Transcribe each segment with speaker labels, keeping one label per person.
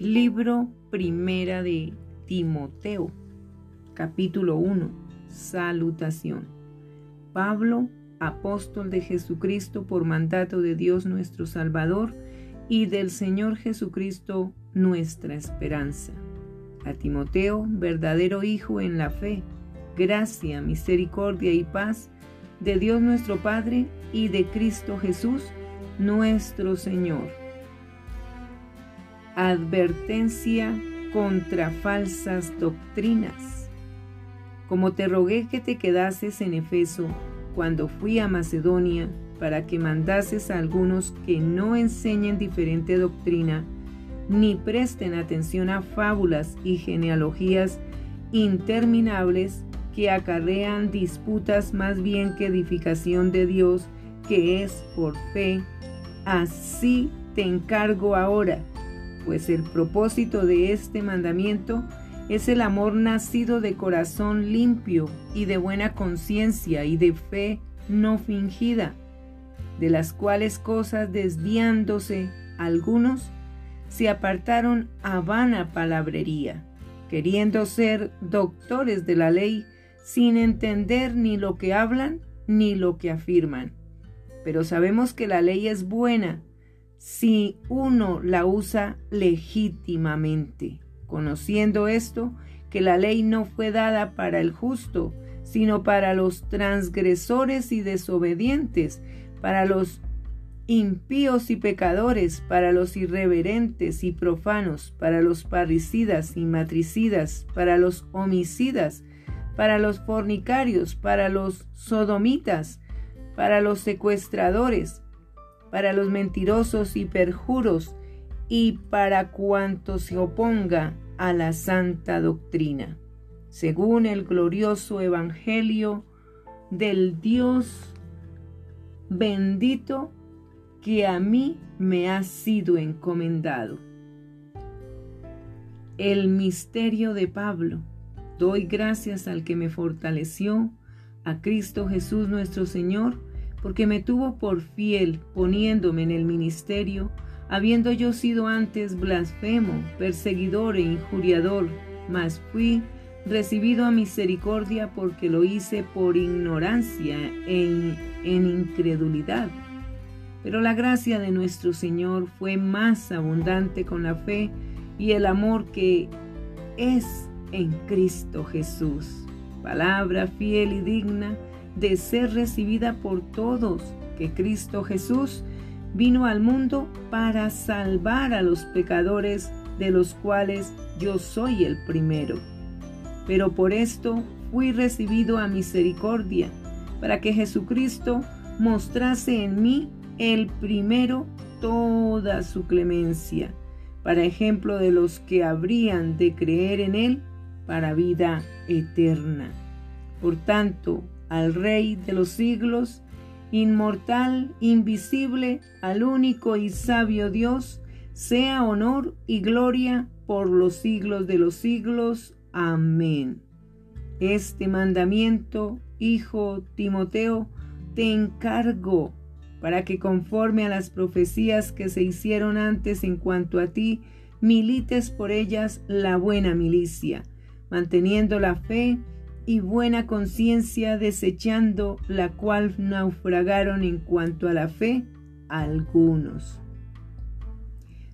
Speaker 1: Libro primera de Timoteo, capítulo 1. Salutación. Pablo, apóstol de Jesucristo por mandato de Dios nuestro Salvador y del Señor Jesucristo nuestra esperanza. A Timoteo, verdadero Hijo en la fe, gracia, misericordia y paz de Dios nuestro Padre y de Cristo Jesús nuestro Señor Advertencia contra falsas doctrinas. Como te rogué que te quedases en Efeso cuando fui a Macedonia, para que mandases a algunos que no enseñen diferente doctrina, ni presten atención a fábulas y genealogías interminables que acarrean disputas más bien que edificación de Dios, que es por fe. Así te encargo ahora pues el propósito de este mandamiento es el amor nacido de corazón limpio y de buena conciencia y de fe no fingida, de las cuales cosas desviándose algunos se apartaron a vana palabrería, queriendo ser doctores de la ley sin entender ni lo que hablan ni lo que afirman. Pero sabemos que la ley es buena si uno la usa legítimamente, conociendo esto, que la ley no fue dada para el justo, sino para los transgresores y desobedientes, para los impíos y pecadores, para los irreverentes y profanos, para los parricidas y matricidas, para los homicidas, para los fornicarios, para los sodomitas, para los secuestradores, para los mentirosos y perjuros, y para cuanto se oponga a la santa doctrina, según el glorioso Evangelio del Dios bendito que a mí me ha sido encomendado. El misterio de Pablo. Doy gracias al que me fortaleció, a Cristo Jesús nuestro Señor, porque me tuvo por fiel poniéndome en el ministerio, habiendo yo sido antes blasfemo, perseguidor e injuriador, mas fui recibido a misericordia porque lo hice por ignorancia e en incredulidad. Pero la gracia de nuestro Señor fue más abundante con la fe y el amor que es en Cristo Jesús. Palabra fiel y digna de ser recibida por todos, que Cristo Jesús vino al mundo para salvar a los pecadores, de los cuales yo soy el primero. Pero por esto fui recibido a misericordia, para que Jesucristo mostrase en mí el primero toda su clemencia, para ejemplo de los que habrían de creer en Él para vida eterna. Por tanto, al Rey de los siglos, inmortal, invisible, al único y sabio Dios, sea honor y gloria por los siglos de los siglos. Amén. Este mandamiento, Hijo Timoteo, te encargo para que conforme a las profecías que se hicieron antes en cuanto a ti, milites por ellas la buena milicia, manteniendo la fe, y buena conciencia, desechando la cual naufragaron en cuanto a la fe algunos,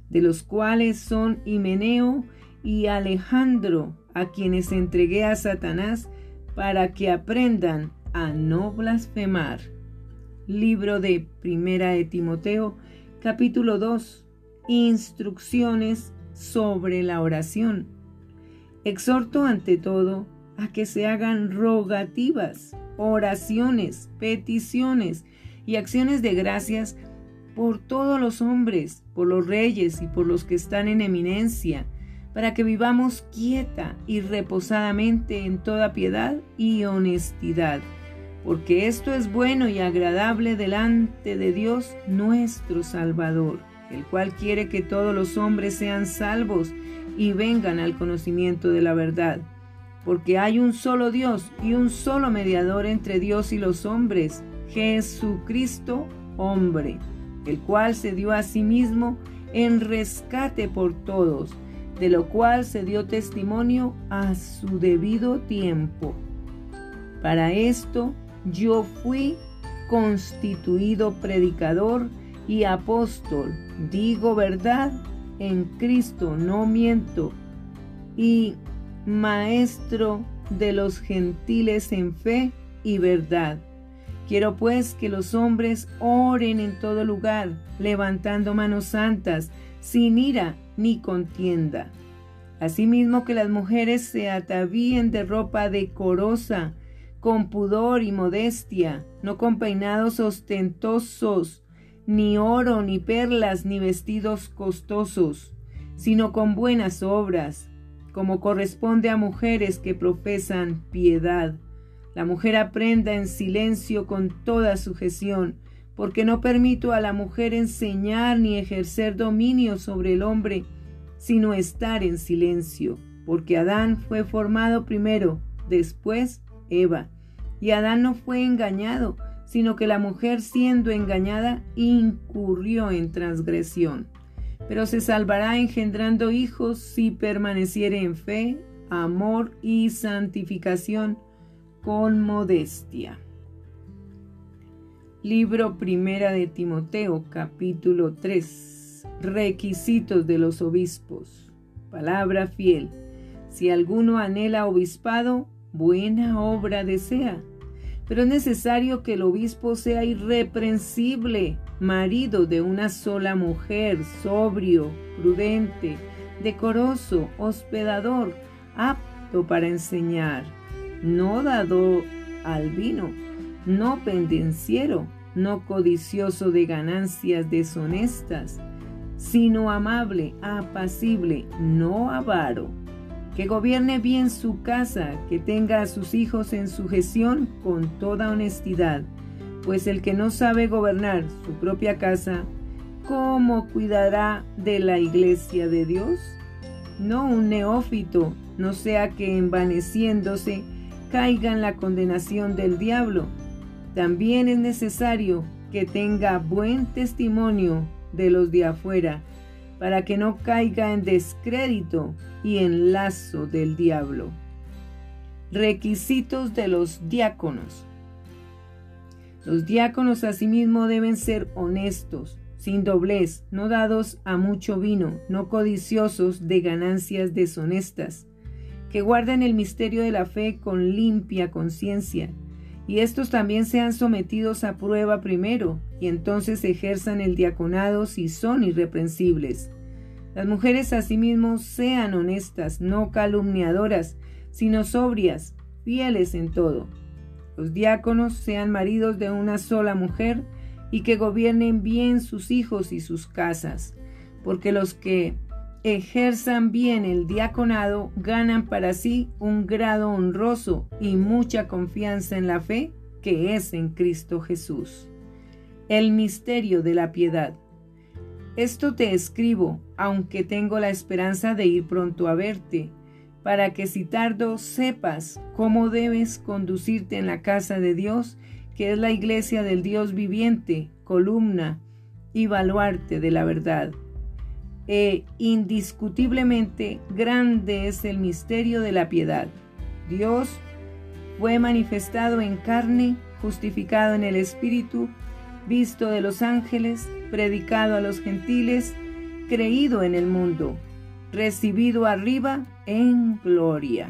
Speaker 1: de los cuales son Himeneo y Alejandro, a quienes entregué a Satanás para que aprendan a no blasfemar. Libro de Primera de Timoteo, capítulo 2. Instrucciones sobre la oración. Exhorto ante todo a que se hagan rogativas, oraciones, peticiones y acciones de gracias por todos los hombres, por los reyes y por los que están en eminencia, para que vivamos quieta y reposadamente en toda piedad y honestidad, porque esto es bueno y agradable delante de Dios nuestro Salvador, el cual quiere que todos los hombres sean salvos y vengan al conocimiento de la verdad porque hay un solo Dios y un solo mediador entre Dios y los hombres, Jesucristo hombre, el cual se dio a sí mismo en rescate por todos, de lo cual se dio testimonio a su debido tiempo. Para esto yo fui constituido predicador y apóstol, digo verdad en Cristo, no miento, y maestro de los gentiles en fe y verdad. Quiero pues que los hombres oren en todo lugar, levantando manos santas, sin ira ni contienda. Asimismo que las mujeres se atavíen de ropa decorosa, con pudor y modestia, no con peinados ostentosos, ni oro, ni perlas, ni vestidos costosos, sino con buenas obras, como corresponde a mujeres que profesan piedad. La mujer aprenda en silencio con toda sujeción, porque no permito a la mujer enseñar ni ejercer dominio sobre el hombre, sino estar en silencio, porque Adán fue formado primero, después Eva. Y Adán no fue engañado, sino que la mujer siendo engañada incurrió en transgresión. Pero se salvará engendrando hijos si permaneciere en fe, amor y santificación con modestia. Libro Primera de Timoteo, capítulo 3. Requisitos de los obispos. Palabra fiel. Si alguno anhela obispado, buena obra desea pero es necesario que el obispo sea irreprensible, marido de una sola mujer, sobrio, prudente, decoroso, hospedador, apto para enseñar, no dado al vino, no pendenciero, no codicioso de ganancias deshonestas, sino amable, apacible, no avaro que gobierne bien su casa, que tenga a sus hijos en sujeción con toda honestidad, pues el que no sabe gobernar su propia casa, ¿cómo cuidará de la iglesia de Dios? No un neófito, no sea que envaneciéndose caiga en la condenación del diablo. También es necesario que tenga buen testimonio de los de afuera, para que no caiga en descrédito y en lazo del diablo. Requisitos de los diáconos. Los diáconos asimismo deben ser honestos, sin doblez, no dados a mucho vino, no codiciosos de ganancias deshonestas, que guarden el misterio de la fe con limpia conciencia, y estos también sean sometidos a prueba primero, y entonces ejerzan el diaconado si son irreprensibles. Las mujeres asimismo sean honestas, no calumniadoras, sino sobrias, fieles en todo. Los diáconos sean maridos de una sola mujer y que gobiernen bien sus hijos y sus casas, porque los que ejerzan bien el diaconado ganan para sí un grado honroso y mucha confianza en la fe que es en Cristo Jesús. El misterio de la piedad. Esto te escribo, aunque tengo la esperanza de ir pronto a verte, para que si tardo sepas cómo debes conducirte en la casa de Dios, que es la iglesia del Dios viviente, columna y baluarte de la verdad. E indiscutiblemente grande es el misterio de la piedad. Dios fue manifestado en carne, justificado en el Espíritu, visto de los ángeles, predicado a los gentiles, creído en el mundo, recibido arriba en gloria.